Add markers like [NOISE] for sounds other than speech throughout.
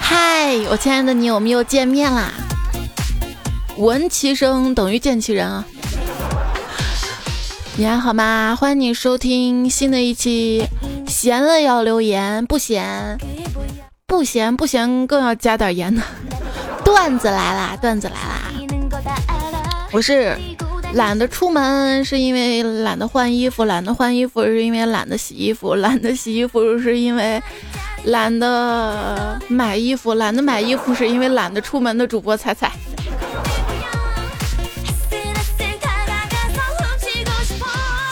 嗨，我亲爱的你，我们又见面啦！闻其声等于见其人啊！你还好吗？欢迎你收听新的一期，闲了要留言，不闲不闲不闲更要加点盐呢。段子来啦，段子来啦！[LAUGHS] 我是懒得出门，是因为懒得换衣服；懒得换衣服，是因为懒得洗衣服；懒得洗衣服，是因为懒得买衣服；懒得买衣服，是因为懒得出门的主播彩彩。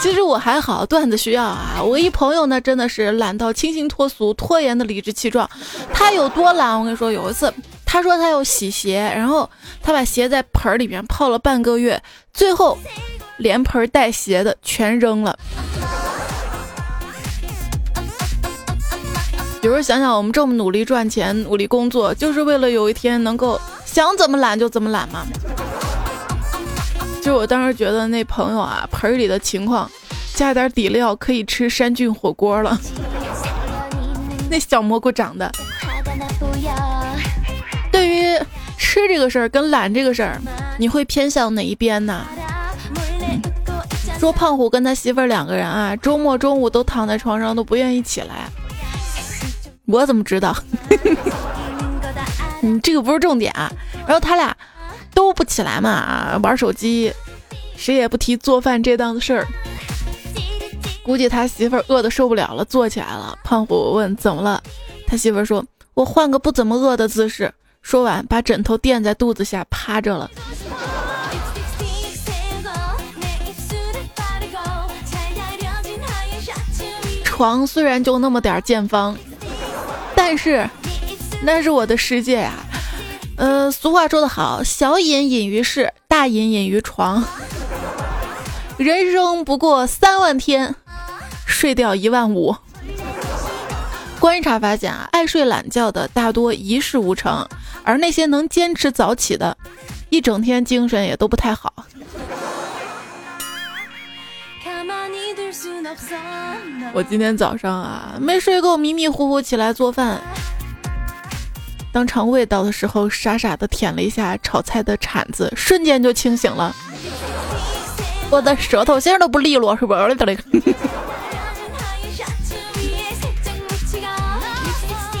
其实我还好，段子需要啊。我一朋友呢，真的是懒到清新脱俗，拖延的理直气壮。他有多懒？我跟你说，有一次他说他要洗鞋，然后他把鞋在盆里面泡了半个月，最后连盆带鞋的全扔了。有时候想想，我们这么努力赚钱，努力工作，就是为了有一天能够想怎么懒就怎么懒吗？就我当时觉得那朋友啊，盆里的情况，加点底料可以吃山菌火锅了。[LAUGHS] 那小蘑菇长的。吃这个事儿跟懒这个事儿，你会偏向哪一边呢？说胖虎跟他媳妇儿两个人啊，周末中午都躺在床上都不愿意起来。我怎么知道？[LAUGHS] 嗯，这个不是重点啊。然后他俩。都不起来嘛，玩手机，谁也不提做饭这档子事儿。估计他媳妇儿饿的受不了了，坐起来了。胖虎问怎么了，他媳妇儿说：“我换个不怎么饿的姿势。”说完，把枕头垫在肚子下趴着了。床虽然就那么点见方，但是那是我的世界呀。呃，俗话说得好，小隐隐于市，大隐隐于床。人生不过三万天，睡掉一万五。观察发现啊，爱睡懒觉的大多一事无成，而那些能坚持早起的，一整天精神也都不太好。[LAUGHS] 我今天早上啊，没睡够，迷迷糊糊起来做饭。当尝味道的时候，傻傻的舔了一下炒菜的铲子，瞬间就清醒了。我的舌头现在都不利落，是不？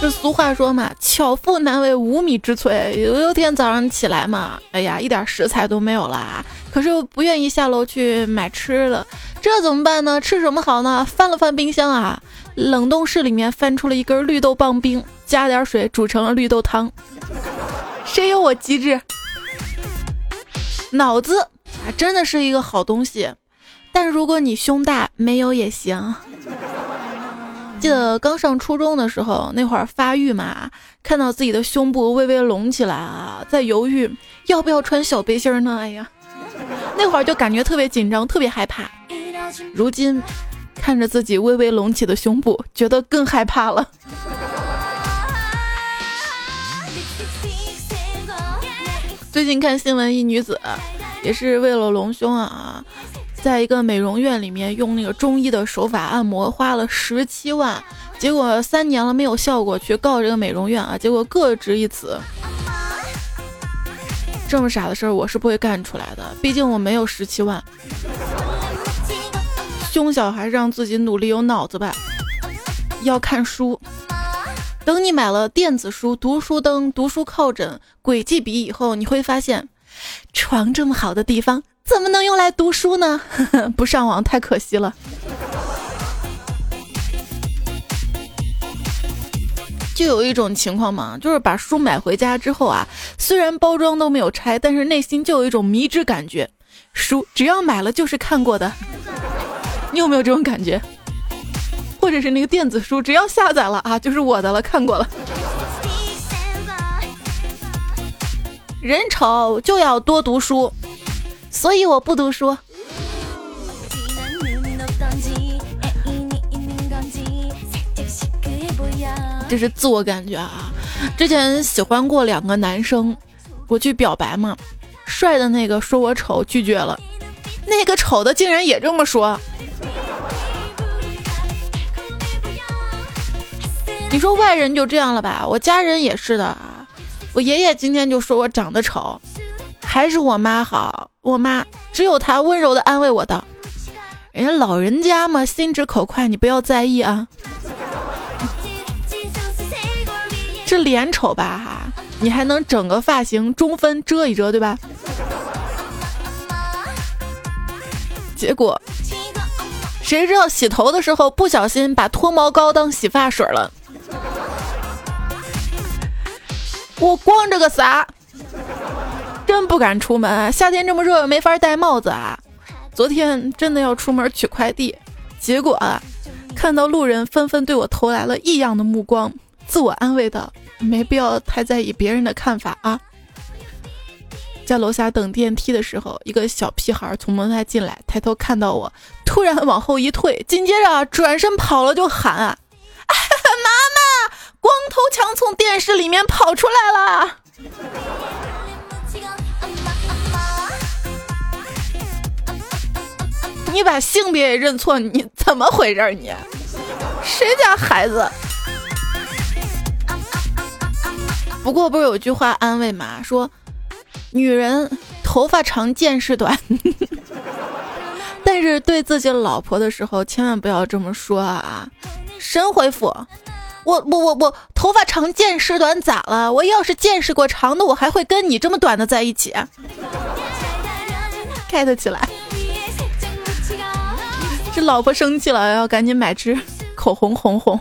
这俗话说嘛，巧妇难为无米之炊。有一天早上起来嘛，哎呀，一点食材都没有了，可是又不愿意下楼去买吃的，这怎么办呢？吃什么好呢？翻了翻冰箱啊，冷冻室里面翻出了一根绿豆棒冰，加点水煮成了绿豆汤。谁有我机智？脑子啊，真的是一个好东西，但如果你胸大，没有也行。记得刚上初中的时候，那会儿发育嘛，看到自己的胸部微微隆起来啊，在犹豫要不要穿小背心呢。哎呀，那会儿就感觉特别紧张，特别害怕。如今看着自己微微隆起的胸部，觉得更害怕了。最近看新闻，一女子也是为了隆胸啊。在一个美容院里面用那个中医的手法按摩，花了十七万，结果三年了没有效果，去告这个美容院啊，结果各执一词。这么傻的事儿我是不会干出来的，毕竟我没有十七万。胸小还是让自己努力有脑子吧。要看书，等你买了电子书、读书灯、读书靠枕、轨迹笔以后，你会发现，床这么好的地方。怎么能用来读书呢？[LAUGHS] 不上网太可惜了。就有一种情况嘛，就是把书买回家之后啊，虽然包装都没有拆，但是内心就有一种迷之感觉。书只要买了就是看过的，你有没有这种感觉？或者是那个电子书，只要下载了啊，就是我的了，看过了。人丑就要多读书。所以我不读书，这是自我感觉啊。之前喜欢过两个男生，我去表白嘛，帅的那个说我丑，拒绝了；那个丑的竟然也这么说。你说外人就这样了吧？我家人也是的啊。我爷爷今天就说我长得丑，还是我妈好。我妈只有她温柔的安慰我道：“人家老人家嘛，心直口快，你不要在意啊。”这脸丑吧哈，你还能整个发型中分遮一遮，对吧？结果谁知道洗头的时候不小心把脱毛膏当洗发水了。我光着个啥？真不敢出门。夏天这么热，没法戴帽子啊。昨天真的要出门取快递，结果啊，看到路人纷纷对我投来了异样的目光，自我安慰道：“没必要太在意别人的看法啊。”在楼下等电梯的时候，一个小屁孩从门外进来，抬头看到我，突然往后一退，紧接着转身跑了，就喊啊：“妈妈！”光头强从电视里面跑出来了，你把性别也认错，你怎么回事？你谁家孩子？不过不是有句话安慰吗？说女人头发长见识短，[LAUGHS] 但是对自己老婆的时候千万不要这么说啊！神回复。我我我我头发长见识短咋了？我要是见识过长的，我还会跟你这么短的在一起？[LAUGHS] get 起来！这老婆生气了，要赶紧买支口红红红。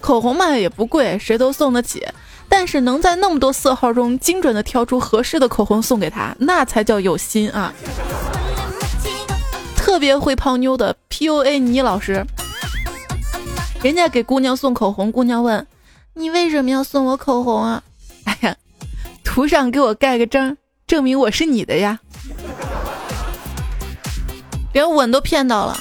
口红嘛也不贵，谁都送得起。但是能在那么多色号中精准的挑出合适的口红送给她，那才叫有心啊！特别会泡妞的 PUA 倪老师。人家给姑娘送口红，姑娘问：“你为什么要送我口红啊？”哎呀，图上给我盖个章，证明我是你的呀！连吻都骗到了。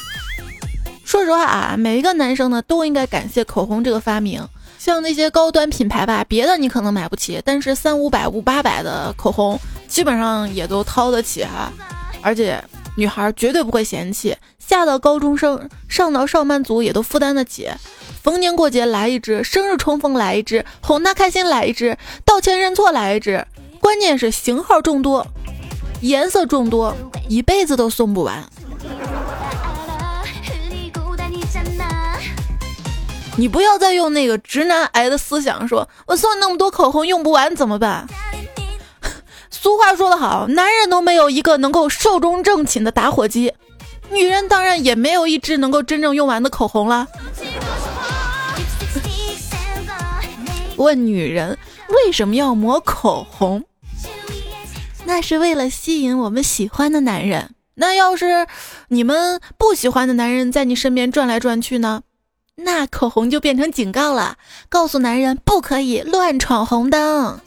说实话啊，每一个男生呢都应该感谢口红这个发明。像那些高端品牌吧，别的你可能买不起，但是三五百、五八百的口红，基本上也都掏得起哈。而且女孩绝对不会嫌弃。下到高中生，上到上班族也都负担得起。逢年过节来一支，生日重逢来一支，哄他开心来一支，道歉认错来一支。关键是型号众多，颜色众多，一辈子都送不完。你不要再用那个直男癌的思想，说我送你那么多口红用不完怎么办？[LAUGHS] 俗话说得好，男人都没有一个能够寿终正寝的打火机。女人当然也没有一支能够真正用完的口红了。问女人为什么要抹口红？那是为了吸引我们喜欢的男人。那要是你们不喜欢的男人在你身边转来转去呢？那口红就变成警告了，告诉男人不可以乱闯红灯。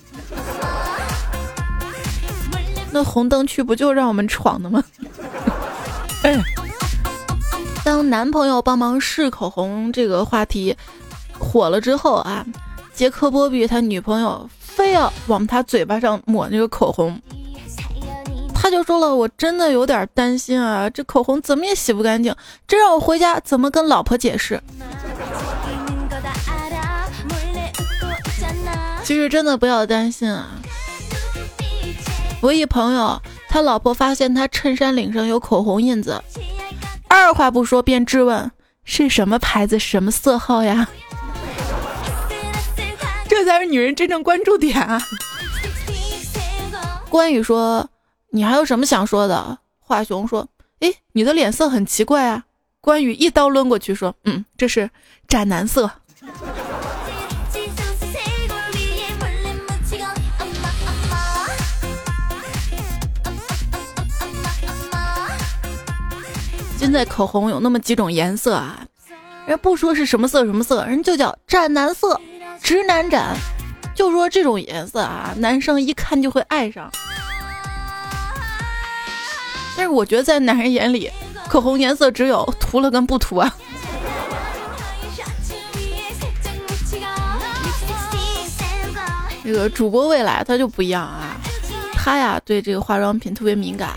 那红灯区不就让我们闯的吗？[LAUGHS] 当男朋友帮忙试口红这个话题火了之后啊，杰克波比他女朋友非要往他嘴巴上抹那个口红，他就说了：“我真的有点担心啊，这口红怎么也洗不干净，这让我回家怎么跟老婆解释？”其实真的不要担心啊，我一朋友。他老婆发现他衬衫领上有口红印子，二话不说便质问是什么牌子、什么色号呀？这才是女人真正关注点啊！关羽说：“你还有什么想说的？”华雄说：“哎，你的脸色很奇怪啊！”关羽一刀抡过去说：“嗯，这是斩男色。”现在口红有那么几种颜色啊，人不说是什么色什么色，人就叫斩男色，直男斩，就说这种颜色啊，男生一看就会爱上。但是我觉得在男人眼里，口红颜色只有涂了跟不涂啊。这个主播未来他就不一样啊，他呀对这个化妆品特别敏感。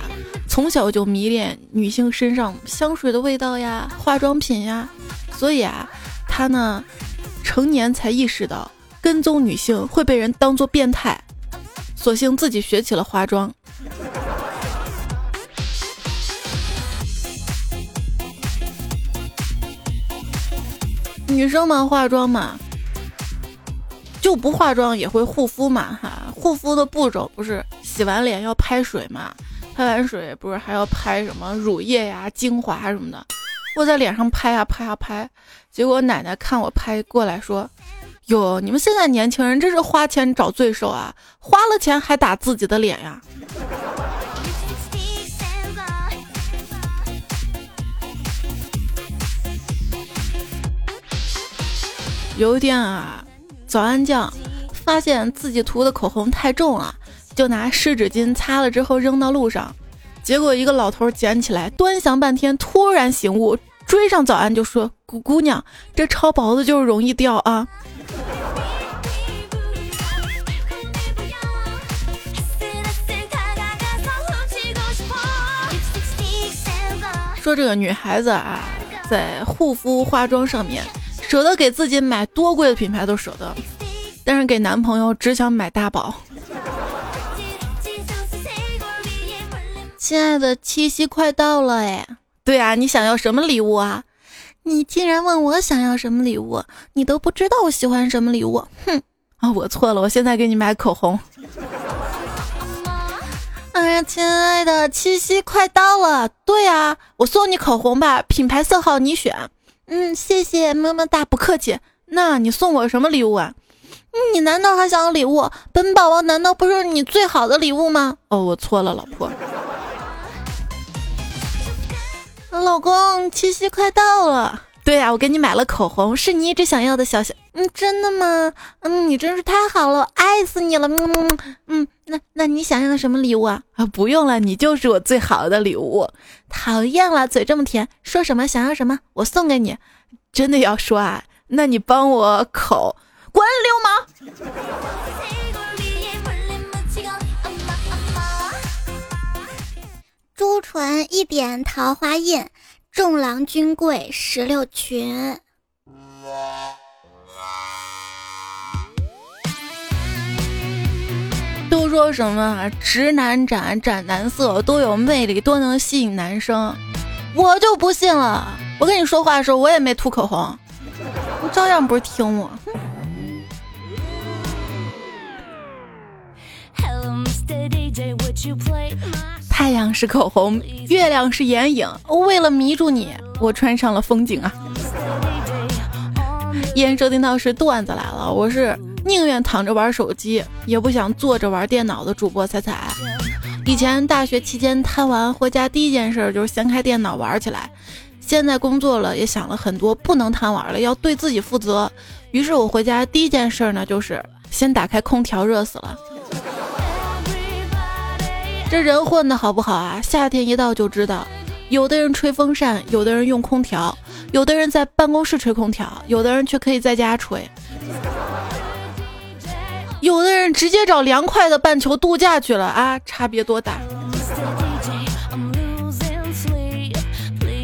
从小就迷恋女性身上香水的味道呀、化妆品呀，所以啊，他呢，成年才意识到跟踪女性会被人当做变态，索性自己学起了化妆。女生嘛，化妆嘛，就不化妆也会护肤嘛，哈，护肤的步骤不是洗完脸要拍水嘛，拍完水不是还要拍什么乳液呀、精华什么的，我在脸上拍啊拍啊拍，结果奶奶看我拍过来说，哟，你们现在年轻人真是花钱找罪受啊，花了钱还打自己的脸呀。有一天啊，早安酱发现自己涂的口红太重了，就拿湿纸巾擦了之后扔到路上，结果一个老头捡起来端详半天，突然醒悟，追上早安就说：“姑姑娘，这超薄的就是容易掉啊。”说这个女孩子啊，在护肤化妆上面。舍得给自己买多贵的品牌都舍得，但是给男朋友只想买大宝。亲爱的，七夕快到了哎，对啊，你想要什么礼物啊？你竟然问我想要什么礼物？你都不知道我喜欢什么礼物？哼！啊，我错了，我现在给你买口红。哎呀，亲爱的，七夕快到了，对啊，我送你口红吧，品牌色号你选。嗯，谢谢，么么哒，不客气。那你送我什么礼物啊？你难道还想要礼物？本宝宝难道不是你最好的礼物吗？哦，我错了，老婆。老公，七夕快到了。对呀，我给你买了口红，是你一直想要的小小。嗯，真的吗？嗯，你真是太好了，爱死你了。嗯嗯，那那你想要什么礼物啊？啊，不用了，你就是我最好的礼物。讨厌了，嘴这么甜，说什么想要什么，我送给你。真的要说啊？那你帮我口，滚，流氓！朱唇一点桃花印。众郎君贵石榴裙。都说什么直男斩斩男色多有魅力，多能吸引男生，我就不信了。我跟你说话的时候，我也没涂口红，你照样不是听我。太阳是口红，月亮是眼影。为了迷住你，我穿上了风景啊！依然收听到是段子来了，我是宁愿躺着玩手机，也不想坐着玩电脑的主播彩彩。以前大学期间贪玩，回家第一件事就是先开电脑玩起来。现在工作了，也想了很多，不能贪玩了，要对自己负责。于是我回家第一件事呢，就是先打开空调，热死了。这人混的好不好啊？夏天一到就知道，有的人吹风扇，有的人用空调，有的人在办公室吹空调，有的人却可以在家吹，有的人直接找凉快的半球度假去了啊！差别多大？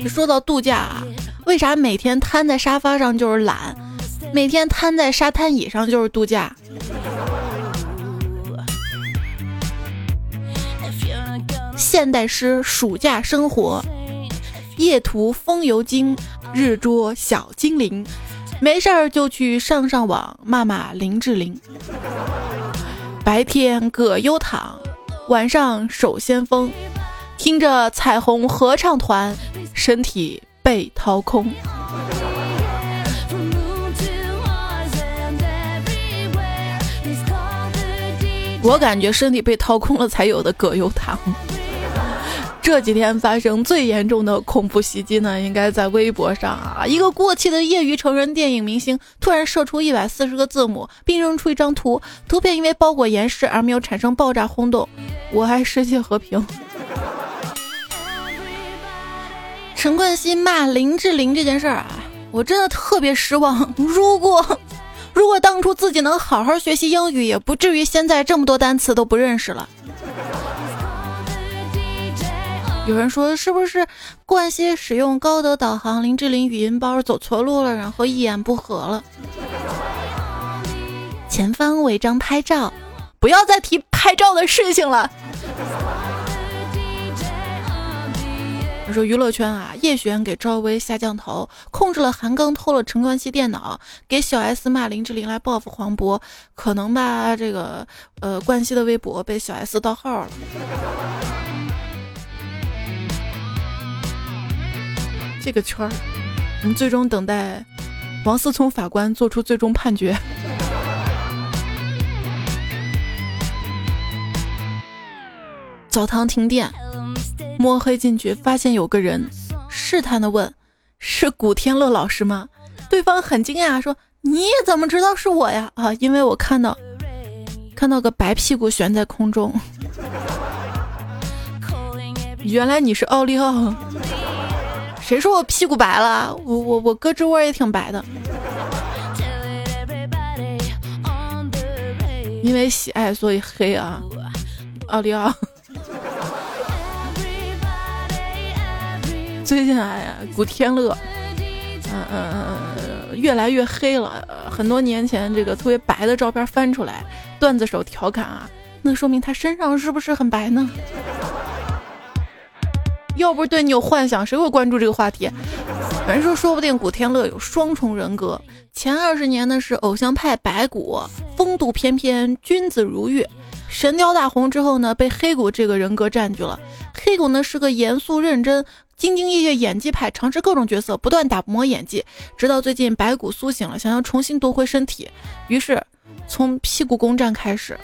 说到度假啊，为啥每天瘫在沙发上就是懒，每天瘫在沙滩椅上就是度假？现代诗暑假生活，夜图风油精，日捉小精灵，没事儿就去上上网骂骂林志玲。白天葛优躺，晚上守先锋，听着彩虹合唱团，身体被掏空。我感觉身体被掏空了才有的葛优躺。这几天发生最严重的恐怖袭击呢，应该在微博上啊！一个过气的业余成人电影明星突然射出一百四十个字母，并扔出一张图，图片因为包裹严实而没有产生爆炸轰动。我还世界和平。陈冠希骂林志玲这件事儿啊，我真的特别失望。如果如果当初自己能好好学习英语，也不至于现在这么多单词都不认识了。有人说是不是冠希使用高德导航，林志玲语音包走错路了，然后一言不合了？前方违章拍照，不要再提拍照的事情了。他说娱乐圈啊，叶璇给赵薇下降头，控制了韩庚，偷了陈冠希电脑，给小 S 骂林志玲来报复黄渤，可能吧？这个呃，冠希的微博被小 S 盗号了。这个圈儿，我们最终等待王思聪法官做出最终判决。[LAUGHS] 澡堂停电，摸黑进去，发现有个人，试探的问：“是古天乐老师吗？”对方很惊讶，说：“你怎么知道是我呀？”啊，因为我看到看到个白屁股悬在空中。[LAUGHS] 原来你是奥利奥，谁说我屁股白了？我我我胳肢窝也挺白的，因为喜爱所以黑啊，奥利奥。最近哎呀，古天乐，嗯嗯嗯，越来越黑了。很多年前这个特别白的照片翻出来，段子手调侃啊，那说明他身上是不是很白呢？要不是对你有幻想，谁会关注这个话题？反正说，说不定古天乐有双重人格。前二十年呢是偶像派白骨，风度翩翩，君子如玉。神雕大红之后呢，被黑谷这个人格占据了。黑谷呢是个严肃认真。兢兢业业演技派，尝试各种角色，不断打磨演技，直到最近白骨苏醒了，想要重新夺回身体，于是从屁股攻占开始。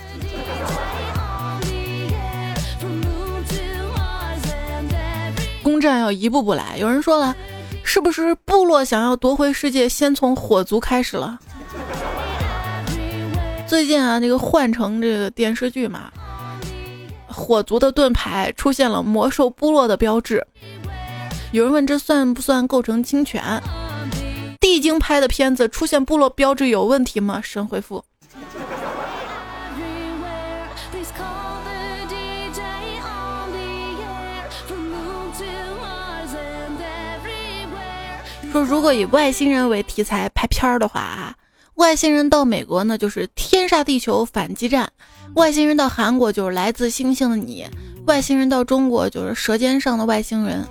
攻占要一步步来。有人说了，是不是部落想要夺回世界，先从火族开始了？最近啊，那个换成这个电视剧嘛，火族的盾牌出现了魔兽部落的标志。有人问这算不算构成侵权？地精拍的片子出现部落标志有问题吗？神回复。说如果以外星人为题材拍片儿的话啊，外星人到美国呢就是天煞地球反击战，外星人到韩国就是来自星星的你。外星人到中国就是舌尖上的外星人。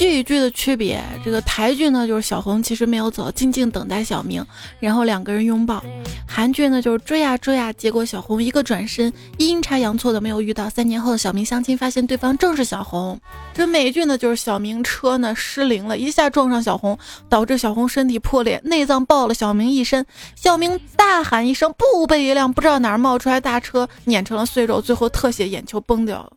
剧与剧的区别，这个台剧呢就是小红其实没有走，静静等待小明，然后两个人拥抱。韩剧呢就是追啊追啊，结果小红一个转身，阴差阳错的没有遇到。三年后，小明相亲发现对方正是小红。这美剧呢就是小明车呢失灵了，一下撞上小红，导致小红身体破裂，内脏爆了小明一身。小明大喊一声，不被一辆不知道哪儿冒出来大车碾成了碎肉，最后特写眼球崩掉了。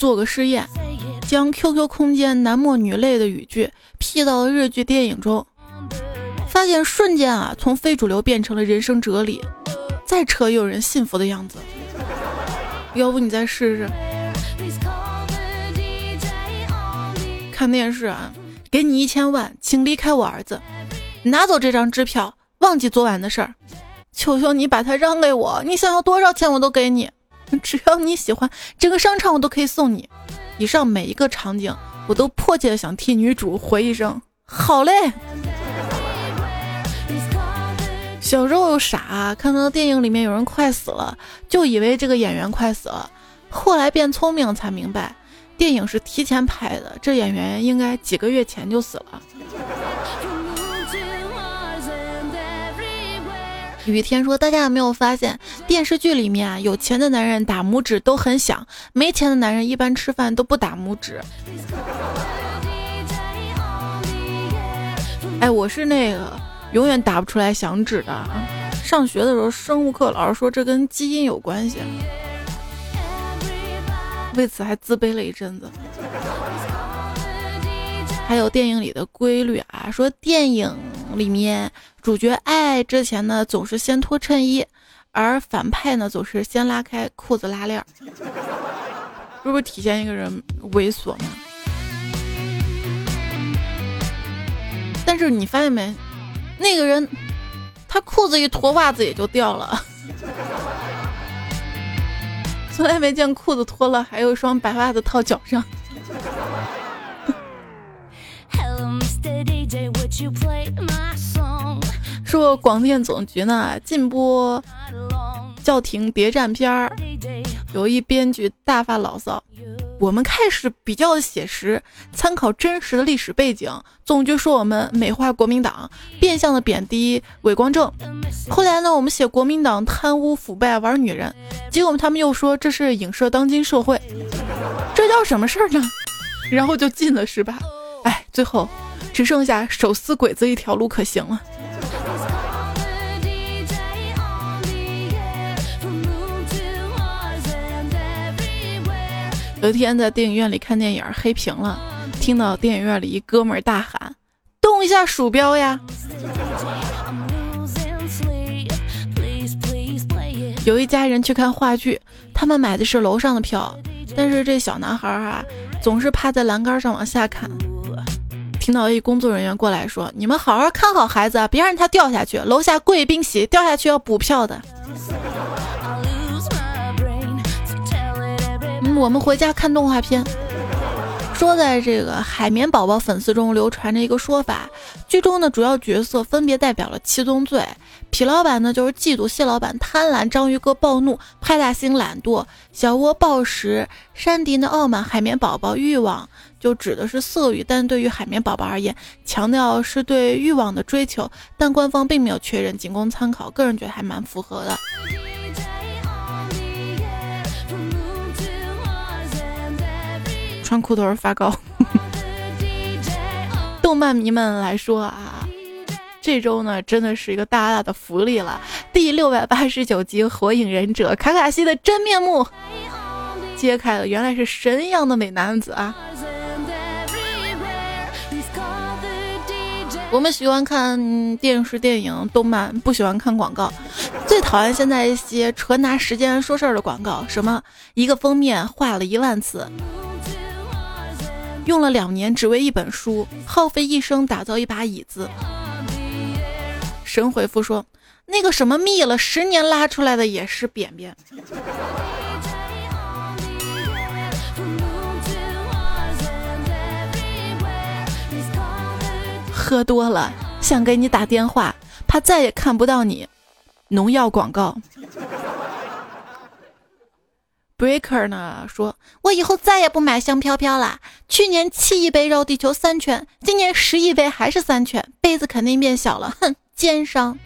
做个试验，将 QQ 空间男默女泪的语句 P 到了日剧电影中，发现瞬间啊，从非主流变成了人生哲理，再扯也有人信服的样子。要不你再试试？看电视啊，给你一千万，请离开我儿子，拿走这张支票，忘记昨晚的事儿，求求你把它让给我，你想要多少钱我都给你。[LAUGHS] 只要你喜欢，整个商场我都可以送你。以上每一个场景，我都迫切的想替女主回一声好嘞。小时候傻，看到电影里面有人快死了，就以为这个演员快死了。后来变聪明才明白，电影是提前拍的，这演员应该几个月前就死了。雨天说：“大家有没有发现，电视剧里面啊，有钱的男人打拇指都很响，没钱的男人一般吃饭都不打拇指。”哎，我是那个永远打不出来响指的。上学的时候，生物课老师说这跟基因有关系，为此还自卑了一阵子。还有电影里的规律啊，说电影里面主角爱之前呢，总是先脱衬衣，而反派呢总是先拉开裤子拉链，这不是体现一个人猥琐吗？但是你发现没，那个人他裤子一脱，袜子也就掉了。[LAUGHS] 从来没见裤子脱了还有一双白袜子套脚上。说广电总局呢禁播叫停谍战片儿，有一编剧大发牢骚。我们开始比较的写实，参考真实的历史背景。总局说我们美化国民党，变相的贬低伪光正。后来呢，我们写国民党贪污腐败玩女人，结果他们又说这是影射当今社会，这叫什么事儿呢？[LAUGHS] 然后就禁了是吧？哎，最后只剩下手撕鬼子一条路可行了。[LAUGHS] 有一天在电影院里看电影，黑屏了，听到电影院里一哥们儿大喊：“动一下鼠标呀！”有一家人去看话剧，他们买的是楼上的票，但是这小男孩啊，总是趴在栏杆上往下看。听到一工作人员过来说：“你们好好看好孩子啊，别让他掉下去，楼下贵宾席，掉下去要补票的。”我们回家看动画片，说在这个海绵宝宝粉丝中流传着一个说法，剧中的主要角色分别代表了七宗罪：痞老板呢就是嫉妒，蟹老板贪婪，章鱼哥暴怒，派大星懒惰，小窝暴食，山迪呢傲慢，海绵宝宝欲望就指的是色欲，但对于海绵宝宝而言，强调是对欲望的追求，但官方并没有确认，仅供参考，个人觉得还蛮符合的。穿裤头发高，[LAUGHS] 动漫迷们来说啊，这周呢真的是一个大大的福利了。第六百八十九集《火影忍者》卡卡西的真面目揭开了，原来是神一样的美男子啊！我们喜欢看电视、电影、动漫，不喜欢看广告，最讨厌现在一些纯拿时间说事儿的广告，什么一个封面画了一万次。用了两年只为一本书，耗费一生打造一把椅子。神回复说：“那个什么密了，十年拉出来的也是便便。”喝多了想给你打电话，怕再也看不到你。农药广告。Breaker 呢说：“我以后再也不买香飘飘了。去年七亿杯绕地球三圈，今年十亿杯还是三圈，杯子肯定变小了。哼，奸商！”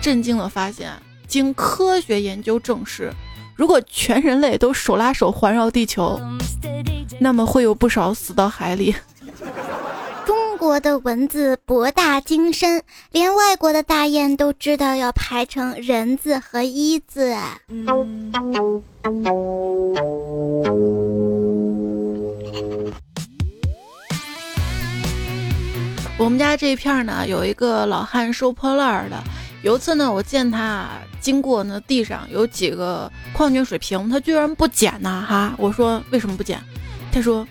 震惊的发现，经科学研究证实，如果全人类都手拉手环绕地球，那么会有不少死到海里。中国的文字博大精深，连外国的大雁都知道要排成人字和一字。我们家这一片呢，有一个老汉收破烂的。有一次呢，我见他经过那地上有几个矿泉水瓶，他居然不捡呢！哈，我说为什么不捡？他说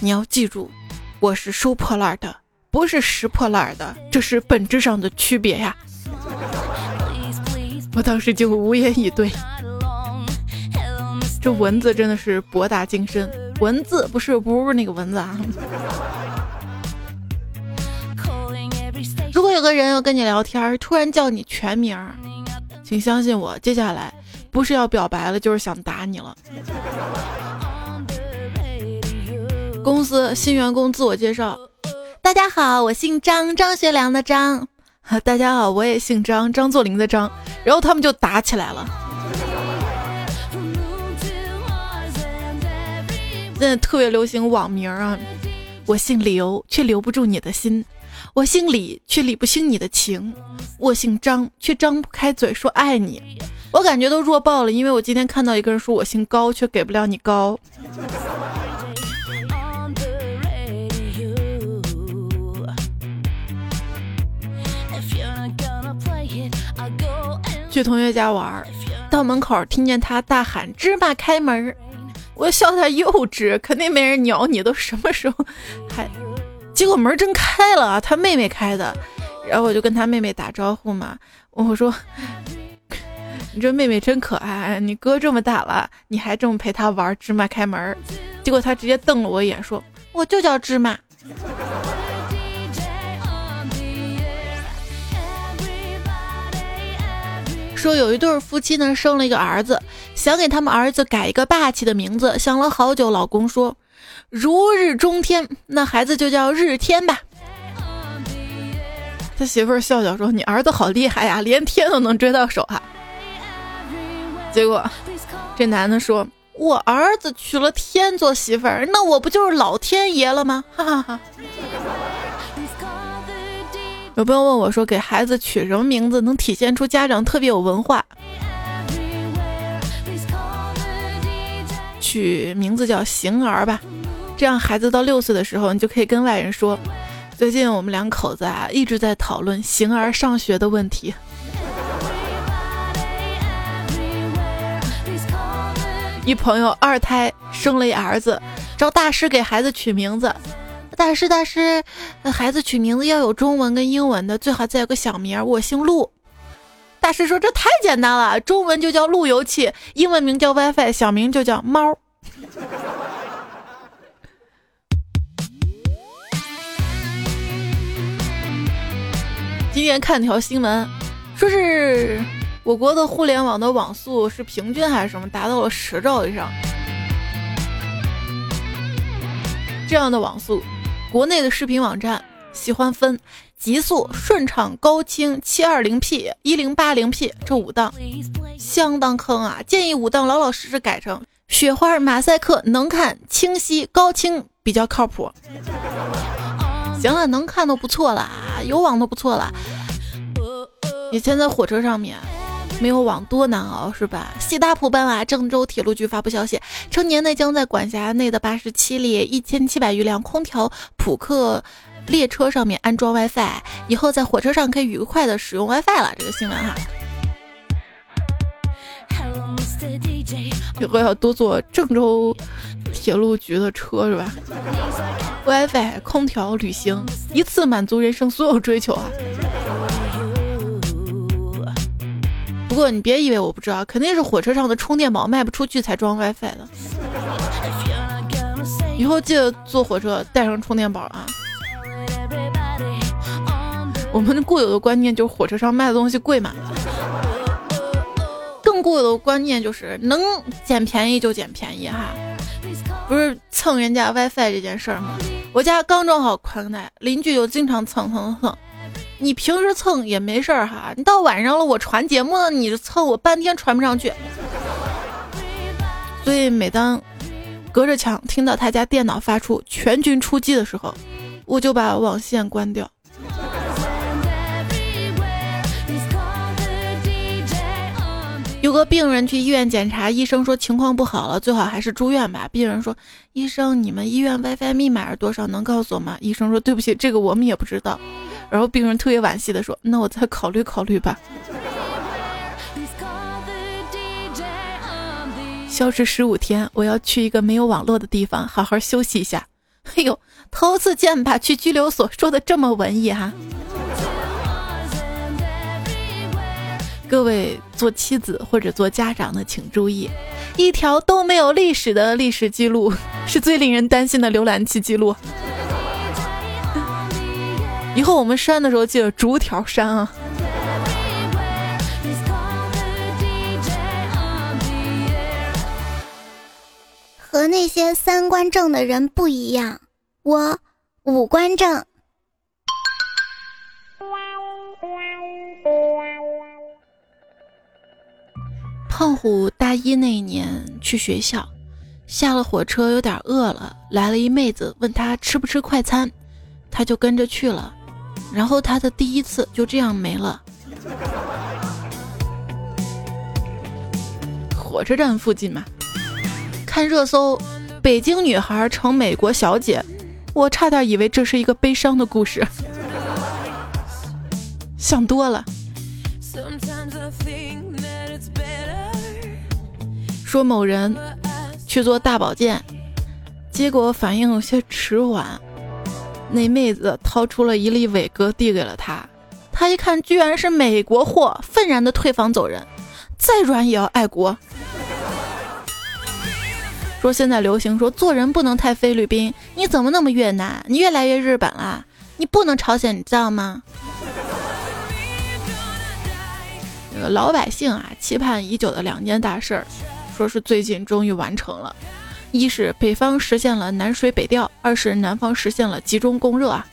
你要记住。我是收破烂的，不是拾破烂的，这是本质上的区别呀！[LAUGHS] 我当时就无言以对。这蚊子真的是博大精深，蚊子不是不是那个蚊子啊！如果有个人要跟你聊天，突然叫你全名，请相信我，接下来不是要表白了，就是想打你了。公司新员工自我介绍：大家好，我姓张，张学良的张。大家好，我也姓张，张作霖的张。然后他们就打起来了。现在特别流行网名啊，我姓刘，却留不住你的心；我姓李，却理不清你的情；我姓张，却张不开嘴说爱你。我感觉都弱爆了，因为我今天看到一个人说我姓高，却给不了你高。去同学家玩，到门口听见他大喊“芝麻开门”，我笑他幼稚，肯定没人鸟你，都什么时候还？结果门真开了，他妹妹开的，然后我就跟他妹妹打招呼嘛，我说。你这妹妹真可爱，你哥这么大了，你还这么陪他玩芝麻开门结果他直接瞪了我一眼，说：“我就叫芝麻。”说有一对夫妻呢，生了一个儿子，想给他们儿子改一个霸气的名字，想了好久，老公说：“如日中天，那孩子就叫日天吧。[LAUGHS] ”他媳妇笑笑说：“你儿子好厉害呀，连天都能追到手啊。”结果，这男的说：“我儿子娶了天做媳妇儿，那我不就是老天爷了吗？” [LAUGHS] 哈哈哈。有朋友问我说：“给孩子取什么名字能体现出家长特别有文化？”取名字叫行儿吧，这样孩子到六岁的时候，你就可以跟外人说：“最近我们两口子啊一直在讨论形儿上学的问题。”一朋友二胎生了一儿子，找大师给孩子取名字。大师大师，孩子取名字要有中文跟英文的，最好再有个小名。我姓陆。大师说这太简单了，中文就叫路由器，英文名叫 WiFi，小名就叫猫。今天看条新闻，说是。我国的互联网的网速是平均还是什么？达到了十兆以上。这样的网速，国内的视频网站喜欢分极速、顺畅、高清、七二零 P、一零八零 P 这五档，相当坑啊！建议五档老老实实改成雪花、马赛克、能看、清晰、高清比较靠谱。行了，能看都不错了，有网都不错了。以前在火车上面。没有网多难熬是吧？西大普班啊！郑州铁路局发布消息，称年内将在管辖内的八十七列一千七百余辆空调普客列车上面安装 WiFi，以后在火车上可以愉快的使用 WiFi 了。这个新闻哈，以后要多坐郑州铁路局的车是吧？WiFi 空调旅行，一次满足人生所有追求啊！不过你别以为我不知道，肯定是火车上的充电宝卖不出去才装 WiFi 的。以后记得坐火车带上充电宝啊！我们固有的观念就是火车上卖的东西贵嘛。我的观念就是能捡便宜就捡便宜哈，不是蹭人家 WiFi 这件事儿吗？我家刚装好宽带，邻居就经常蹭蹭蹭。你平时蹭也没事儿哈，你到晚上了我传节目，你蹭我半天传不上去。所以每当隔着墙听到他家电脑发出全军出击的时候，我就把网线关掉。有个病人去医院检查，医生说情况不好了，最好还是住院吧。病人说：“医生，你们医院 WiFi 密码是多少？能告诉我吗？”医生说：“对不起，这个我们也不知道。”然后病人特别惋惜的说：“那我再考虑考虑吧。”消失十五天，我要去一个没有网络的地方，好好休息一下。哎呦，头次见吧，去拘留所说的这么文艺哈。各位做妻子或者做家长的，请注意，一条都没有历史的历史记录，是最令人担心的浏览器记录。[LAUGHS] 以后我们删的时候记得逐条删啊！和那些三观正的人不一样，我五官正。胖虎大一那一年去学校，下了火车有点饿了，来了一妹子问他吃不吃快餐，他就跟着去了。然后他的第一次就这样没了。火车站附近嘛，看热搜，北京女孩成美国小姐，我差点以为这是一个悲伤的故事。想多了。说某人。去做大保健，结果反应有些迟缓。那妹子掏出了一粒伟哥递给了他，他一看居然是美国货，愤然的退房走人。再软也要爱国。说现在流行说做人不能太菲律宾，你怎么那么越南？你越来越日本了，你不能朝鲜，你知道吗？那个老百姓啊，期盼已久的两件大事儿，说是最近终于完成了。一是北方实现了南水北调，二是南方实现了集中供热啊！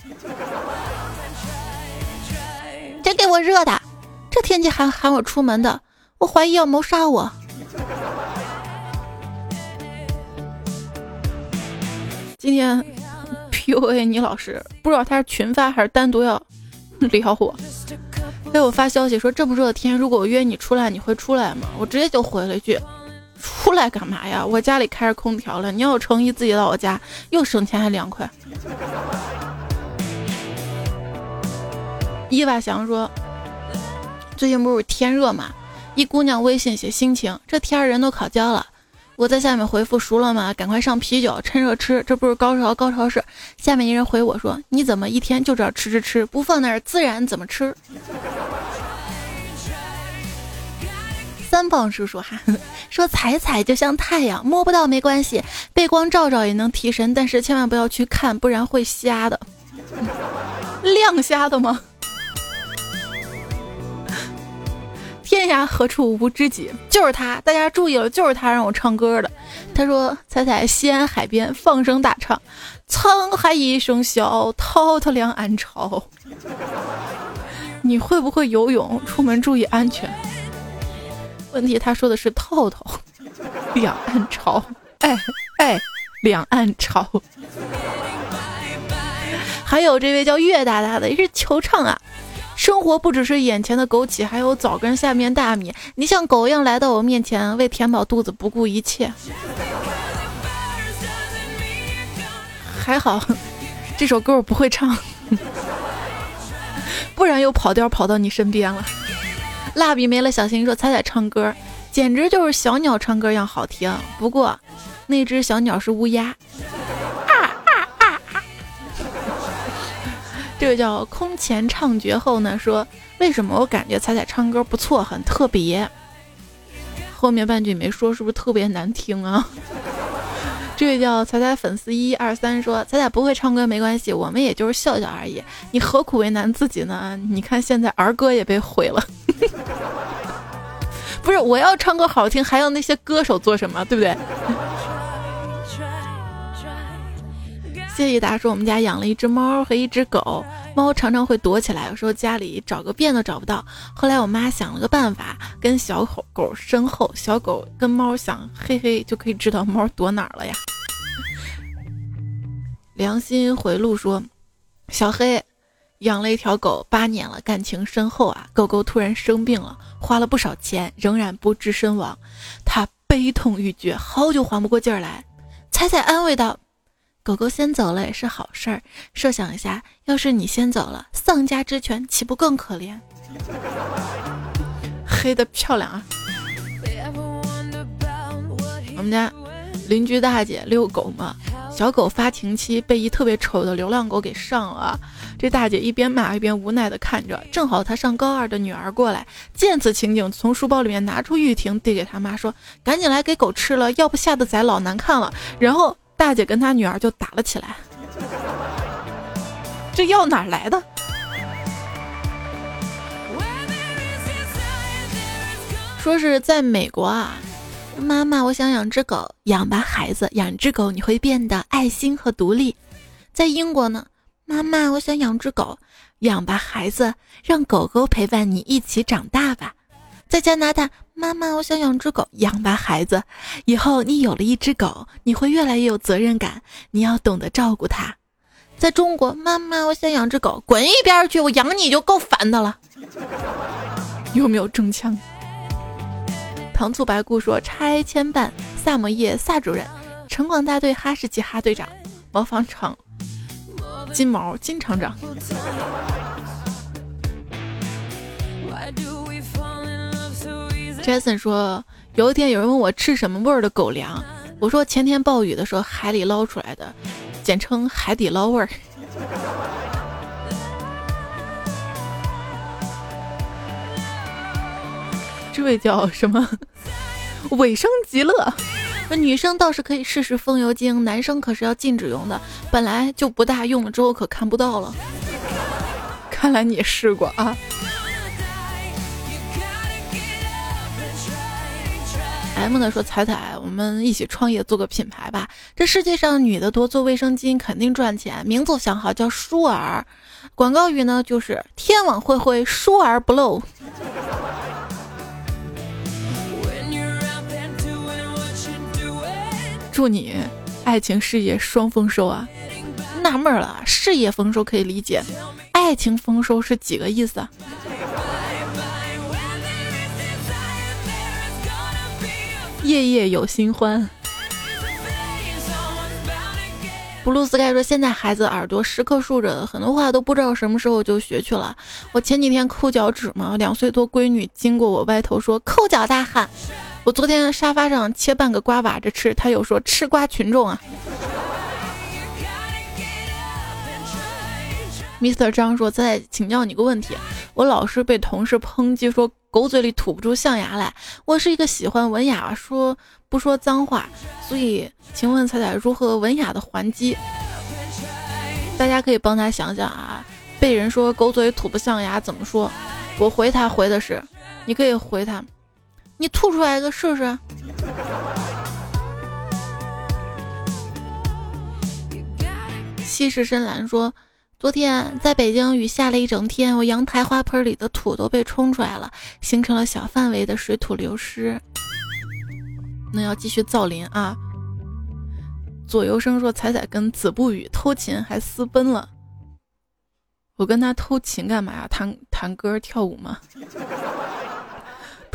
真给我热的，这天气还喊我出门的，我怀疑要谋杀我。今天 PUA 你老师，不知道他是群发还是单独要聊我，给我发消息说这么热的天，如果我约你出来，你会出来吗？我直接就回了一句。出来干嘛呀？我家里开着空调了，你要有诚意自己到我家，又省钱还凉快。伊娃祥说：“最近不是天热嘛，一姑娘微信写心情，这天人都烤焦了。我在下面回复熟了吗？赶快上啤酒，趁热吃。这不是高潮高潮是。下面一人回我说：你怎么一天就知道吃吃吃，不放那儿自然怎么吃？”三胖叔叔哈 [LAUGHS] 说：“彩彩就像太阳，摸不到没关系，被光照照也能提神，但是千万不要去看，不然会瞎的。[LAUGHS] 亮瞎的吗？[LAUGHS] 天涯何处无知己，就是他，大家注意了，就是他让我唱歌的。他说：彩彩西安海边放声大唱，沧海一声笑，滔滔两岸潮。你会不会游泳？出门注意安全。”问题他说的是套套，两岸潮，哎哎，两岸潮。还有这位叫月大大的也是球唱啊，生活不只是眼前的枸杞，还有枣跟下面大米。你像狗一样来到我面前，为填饱肚子不顾一切。还好，这首歌我不会唱，不然又跑调跑到你身边了。蜡笔没了，小新说：“彩彩唱歌简直就是小鸟唱歌一样好听。不过，那只小鸟是乌鸦。”啊啊啊啊！这个叫空前唱绝后呢，说为什么我感觉彩彩唱歌不错，很特别。后面半句没说，是不是特别难听啊？[LAUGHS] 这位叫彩彩粉丝一二三说：“彩彩不会唱歌没关系，我们也就是笑笑而已。你何苦为难自己呢？你看现在儿歌也被毁了。” [LAUGHS] 不是我要唱歌好听，还要那些歌手做什么？对不对？[LAUGHS] 谢一达说，我们家养了一只猫和一只狗，猫常常会躲起来，有时候家里找个遍都找不到。后来我妈想了个办法，跟小狗狗身后，小狗跟猫想，嘿嘿，就可以知道猫躲哪儿了呀。[LAUGHS] 良心回路说，小黑。养了一条狗八年了，感情深厚啊。狗狗突然生病了，花了不少钱，仍然不治身亡。他悲痛欲绝，好久缓不过劲儿来。彩彩安慰道：“狗狗先走了也是好事儿。设想一下，要是你先走了，丧家之犬岂不更可怜？” [LAUGHS] 黑的漂亮啊！我们家邻居大姐遛狗嘛，小狗发情期被一特别丑的流浪狗给上了。这大姐一边骂一边无奈地看着，正好她上高二的女儿过来，见此情景，从书包里面拿出玉婷，递给她妈说：“赶紧来给狗吃了，要不吓得崽老难看了。”然后大姐跟她女儿就打了起来。这药哪来的？说是在美国啊，妈妈，我想养只狗，养吧孩子，养只狗你会变得爱心和独立。在英国呢。妈妈，我想养只狗，养吧，孩子，让狗狗陪伴你一起长大吧。在加拿大，妈妈，我想养只狗，养吧，孩子，以后你有了一只狗，你会越来越有责任感，你要懂得照顾它。在中国，妈妈，我想养只狗，滚一边去，我养你就够烦的了。有没有中枪？糖醋白骨说拆迁办，萨摩耶萨主任，城管大队哈士奇哈队长，模仿厂。金毛金厂长，Jason 说，有一天有人问我吃什么味儿的狗粮，我说前天暴雨的时候海里捞出来的，简称海底捞味儿。这位叫什么？尾生极乐。那女生倒是可以试试风油精，男生可是要禁止用的，本来就不大，用了之后可看不到了。看来你试过啊。M 呢说彩彩，我们一起创业做个品牌吧。这世界上女的多，做卫生巾肯定赚钱。名字想好叫舒儿，广告语呢就是天网恢恢，疏而不漏。祝你爱情事业双丰收啊！纳闷了，事业丰收可以理解，爱情丰收是几个意思啊？夜夜有新欢。布鲁斯盖说：“现在孩子耳朵时刻竖着，很多话都不知道什么时候就学去了。我前几天抠脚趾嘛，两岁多闺女经过我歪头说抠脚大汉。我昨天沙发上切半个瓜挖着吃，他又说吃瓜群众啊。” Mr. 张说：“再请教你个问题，我老是被同事抨击说。”狗嘴里吐不出象牙来。我是一个喜欢文雅、说不说脏话，所以请问彩彩如何文雅的还击？大家可以帮他想想啊，被人说狗嘴吐不象牙怎么说？我回他回的是，你可以回他，你吐出来一个试试。气势深蓝说。昨天在北京雨下了一整天，我阳台花盆里的土都被冲出来了，形成了小范围的水土流失。那要继续造林啊！左右生说彩彩跟子不语偷情还私奔了，我跟他偷情干嘛呀？弹弹歌跳舞吗？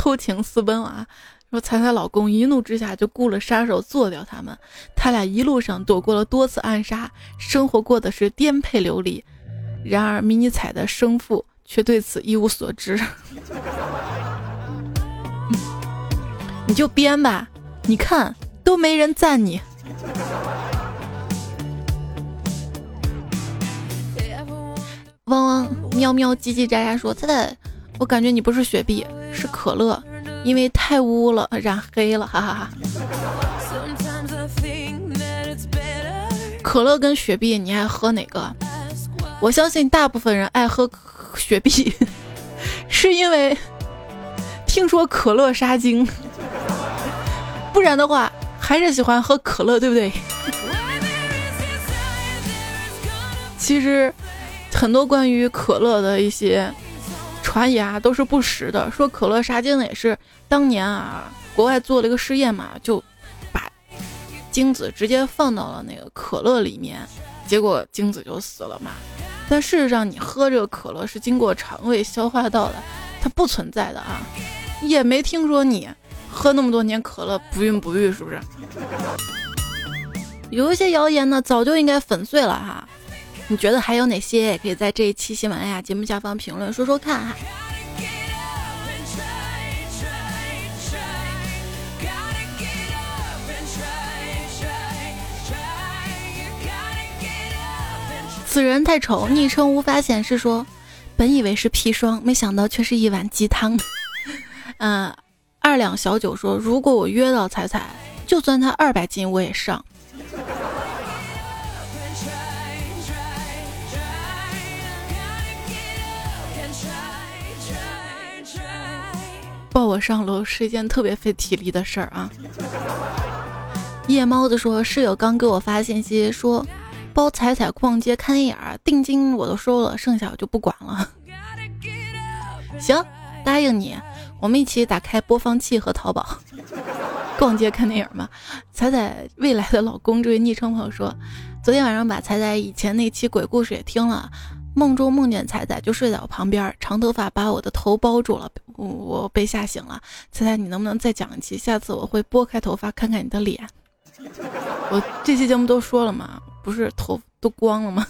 偷情私奔了啊！说彩彩老公一怒之下就雇了杀手做掉他们，他俩一路上躲过了多次暗杀，生活过的是颠沛流离。然而迷你彩的生父却对此一无所知。[LAUGHS] 你就编吧，你看都没人赞你。汪汪喵喵叽叽喳喳说：“彩彩，我感觉你不是雪碧，是可乐。”因为太污了，染黑了，哈哈哈。可乐跟雪碧，你爱喝哪个？我相信大部分人爱喝雪碧，[LAUGHS] 是因为听说可乐杀精，不然的话还是喜欢喝可乐，对不对？其实很多关于可乐的一些。传言啊都是不实的，说可乐杀精也是当年啊国外做了一个试验嘛，就把精子直接放到了那个可乐里面，结果精子就死了嘛。但事实上你喝这个可乐是经过肠胃消化道的，它不存在的啊，也没听说你喝那么多年可乐不孕不育，是不是？有一些谣言呢，早就应该粉碎了哈。你觉得还有哪些？也可以在这一期喜马拉雅节目下方评论说说看哈。此人太丑，昵称无法显示。说，本以为是砒霜，没想到却是一碗鸡汤。嗯，[LAUGHS] 二两小酒说，如果我约到彩彩，就算他二百斤我也上。抱我上楼是一件特别费体力的事儿啊！夜猫子说，室友刚给我发信息说，包彩彩逛街看电影，定金我都收了，剩下我就不管了。行，答应你，我们一起打开播放器和淘宝，逛街看电影吧。彩彩未来的老公这位昵称朋友说，昨天晚上把彩彩以前那期鬼故事也听了。梦中梦见彩彩就睡在我旁边，长头发把我的头包住了，我我被吓醒了。彩彩，你能不能再讲一期？下次我会拨开头发看看你的脸。我这期节目都说了嘛，不是头都光了吗？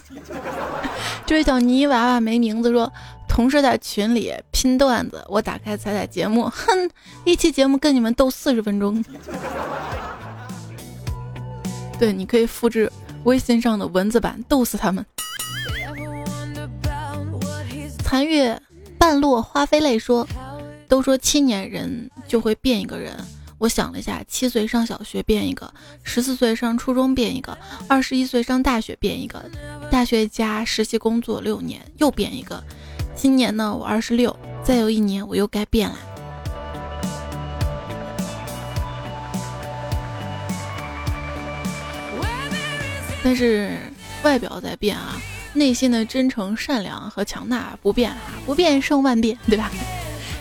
这位小泥娃娃没名字说，同事在群里拼段子，我打开彩彩节目，哼，一期节目跟你们斗四十分钟。对，你可以复制微信上的文字版，逗死他们。残月半落花飞泪说，都说七年人就会变一个人。我想了一下，七岁上小学变一个，十四岁上初中变一个，二十一岁上大学变一个，大学加实习工作六年又变一个。今年呢，我二十六，再有一年我又该变了。但是外表在变啊，内心的真诚、善良和强大不变啊，不变胜万变，对吧？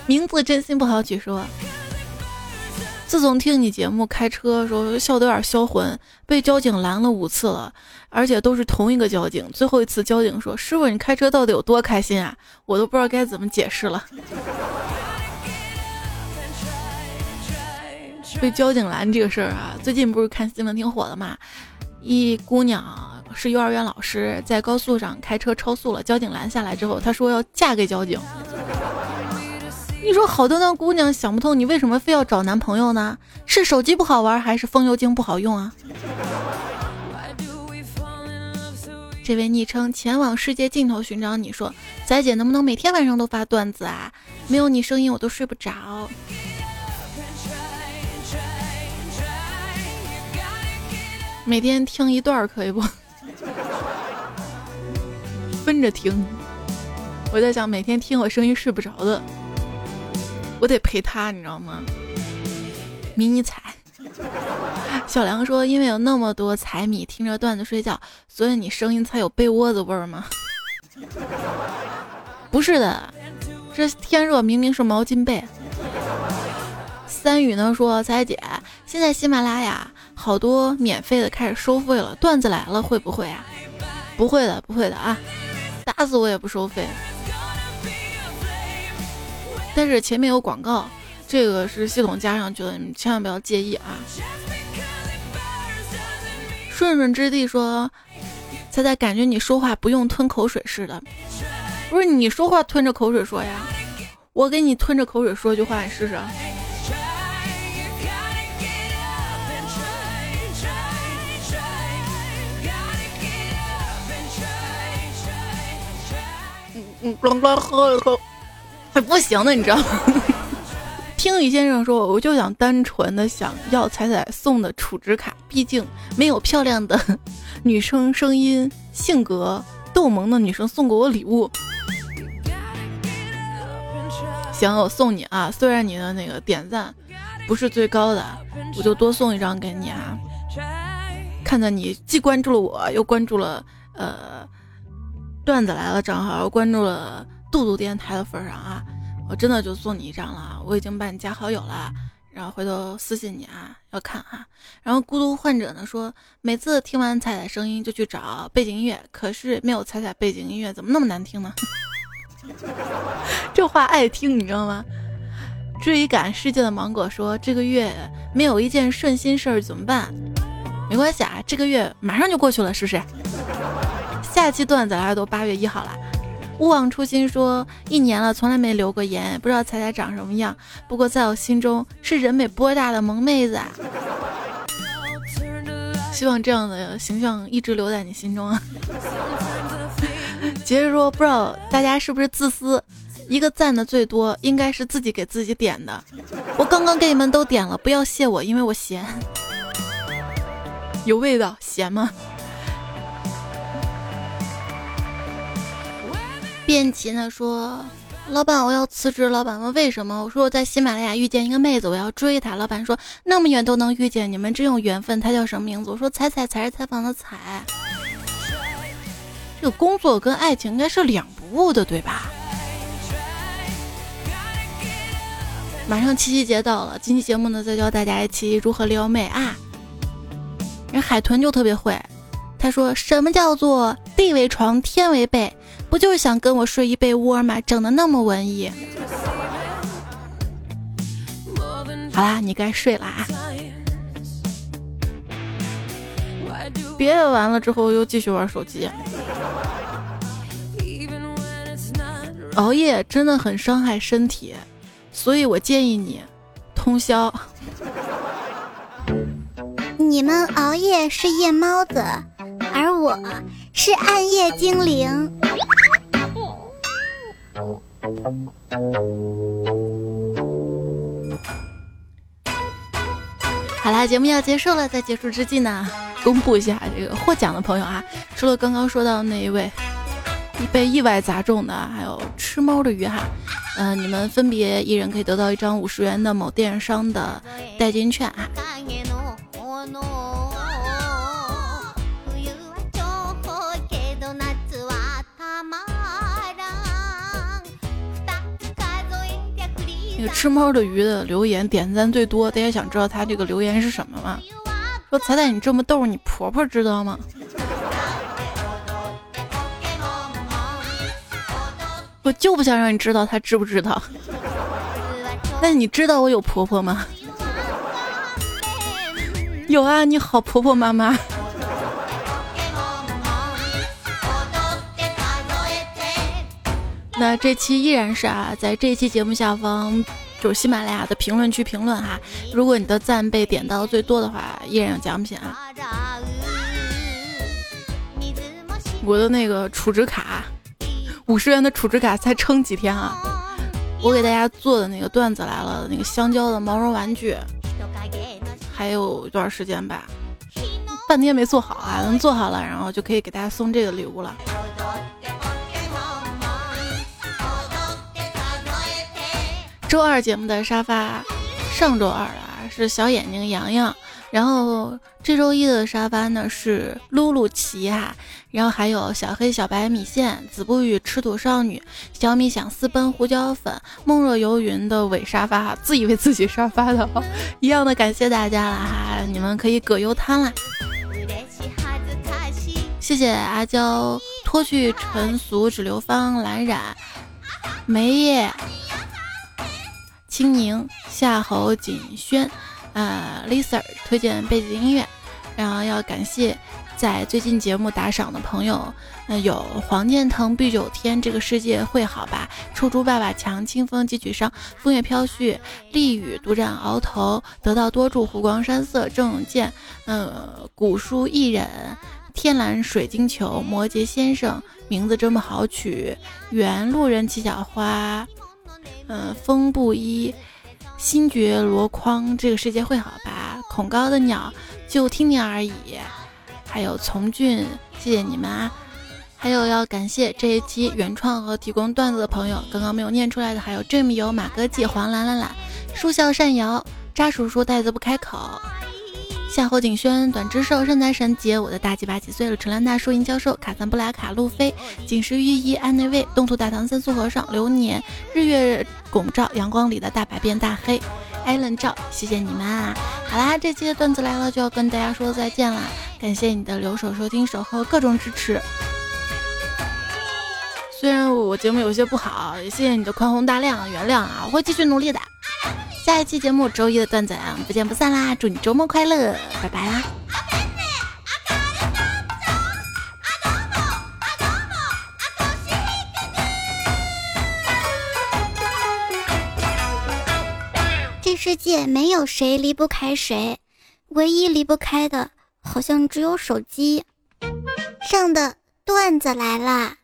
名字真心不好取，说。自从听你节目开车时候笑得有点销魂，被交警拦了五次了，而且都是同一个交警。最后一次交警说：“师傅，你开车到底有多开心啊？”我都不知道该怎么解释了。[LAUGHS] 被交警拦这个事儿啊，最近不是看新闻挺火的嘛？一姑娘是幼儿园老师，在高速上开车超速了，交警拦下来之后，她说要嫁给交警。你说好端端姑娘想不通，你为什么非要找男朋友呢？是手机不好玩，还是风油精不好用啊？这位昵称前往世界尽头寻找你说，仔姐能不能每天晚上都发段子啊？没有你声音我都睡不着。每天听一段可以不？分着听。我在想每天听我声音睡不着的。我得陪他，你知道吗？迷你彩，小梁说：“因为有那么多彩米听着段子睡觉，所以你声音才有被窝子味儿吗？”不是的，这天热明明是毛巾被。三雨呢说：“彩姐，现在喜马拉雅好多免费的开始收费了，段子来了会不会啊？不会的，不会的啊，打死我也不收费。”但是前面有广告，这个是系统加上去的，你千万不要介意啊。顺顺之地说：“猜猜，感觉你说话不用吞口水似的，不是你说话吞着口水说呀？我给你吞着口水说句话，你试试。”嗯嗯，咣咣喝一口。还不行呢，你知道吗？[LAUGHS] 听雨先生说，我就想单纯的想要彩彩送的储值卡，毕竟没有漂亮的 [LAUGHS] 女生声音、性格逗萌的女生送过我礼物。行，我送你啊！虽然你的那个点赞不是最高的，我就多送一张给你啊！看在你既关注了我，又关注了呃段子来了账号，关注了。杜杜电台的份上啊，我真的就送你一张了，我已经把你加好友了，然后回头私信你啊，要看哈。然后孤独患者呢说，每次听完彩彩声音就去找背景音乐，可是没有彩彩背景音乐，怎么那么难听呢？[LAUGHS] 这话爱听，你知道吗？追赶世界的芒果说，这个月没有一件顺心事儿怎么办？没关系啊，这个月马上就过去了，是不是？下期段子来都八月一号了。勿忘初心说，一年了，从来没留过言，不知道彩彩长什么样。不过在我心中是人美波大的萌妹子。希望这样的形象一直留在你心中啊。[LAUGHS] 接着说，不知道大家是不是自私，一个赞的最多应该是自己给自己点的。我刚刚给你们都点了，不要谢我，因为我咸。有味道，咸吗？卞奇呢说：“老板，我要辞职。”老板问：“为什么？”我说：“我在喜马拉雅遇见一个妹子，我要追她。”老板说：“那么远都能遇见，你们真有缘分。她叫什么名字？”我说：“彩彩，才是采访的彩。”这个工作跟爱情应该是两不误的，对吧？马上七夕节到了，今期节目呢，再教大家一起如何撩妹啊！人海豚就特别会，他说：“什么叫做地为床，天为被？”不就是想跟我睡一被窝吗？整的那么文艺。好啦，你该睡啦。别完了之后又继续玩手机。熬夜真的很伤害身体，所以我建议你通宵。你们熬夜是夜猫子，而我是暗夜精灵。好啦，节目要结束了，在结束之际呢，公布一下这个获奖的朋友啊，除了刚刚说到那一位被意外砸中的，还有吃猫的鱼哈，嗯，你们分别一人可以得到一张五十元的某电商的代金券吃猫的鱼的留言点赞最多，大家想知道他这个留言是什么吗？说彩彩你这么逗，你婆婆知道吗？我就不想让你知道，她知不知道？那你知道我有婆婆吗？有啊，你好婆婆妈妈。那这期依然是啊，在这期节目下方就是喜马拉雅的评论区评论哈，如果你的赞被点到最多的话，依然有奖品啊。我的那个储值卡，五十元的储值卡才撑几天啊！我给大家做的那个段子来了，那个香蕉的毛绒玩具，还有一段时间吧，半天没做好啊，能做好了，然后就可以给大家送这个礼物了。周二节目的沙发，上周二啊是小眼睛洋洋，然后这周一的沙发呢是露露奇哈，然后还有小黑、小白、米线、子不语、吃土少女、小米想私奔、胡椒粉、梦若游云的伪沙发，自以为自己沙发的，一样的感谢大家了哈，你们可以葛优瘫啦，谢谢阿娇脱去尘俗只留芳蓝染。梅叶。青柠、夏侯锦轩，呃，Lisa 推荐背景音乐，然后要感谢在最近节目打赏的朋友，那有黄建腾、碧九天，这个世界会好吧？臭猪爸爸强，清风几曲伤，枫叶飘絮，丽雨独占鳌头，得到多助，湖光山色，郑永健，呃，古书一忍，天蓝水晶球，摩羯先生，名字这么好取，原路人七小花。嗯，风不一，心觉箩筐，这个世界会好吧？恐高的鸟，就听听而已。还有从俊，谢谢你们啊！还有要感谢这一期原创和提供段子的朋友，刚刚没有念出来的，还有 Jimmy 有马哥记、黄懒懒懒、树笑善瑶、渣叔叔袋子不开口。夏侯景轩、短之兽、圣诞神杰、我的大鸡巴几岁了？陈兰大、叔，银教授、卡赞布拉卡、路飞、锦时玉衣、安内卫、东土大唐三素和尚、流年、日月拱照、阳光里的大白变大黑、艾伦照，谢谢你们啊！好啦，这期的段子来了就要跟大家说再见啦，感谢你的留守收听、守候、各种支持。虽然我节目有些不好，也谢谢你的宽宏大量，原谅啊，我会继续努力的。下一期节目周一的段子，不见不散啦！祝你周末快乐，拜拜啦！这世界没有谁离不开谁，唯一离不开的，好像只有手机上的段子来啦！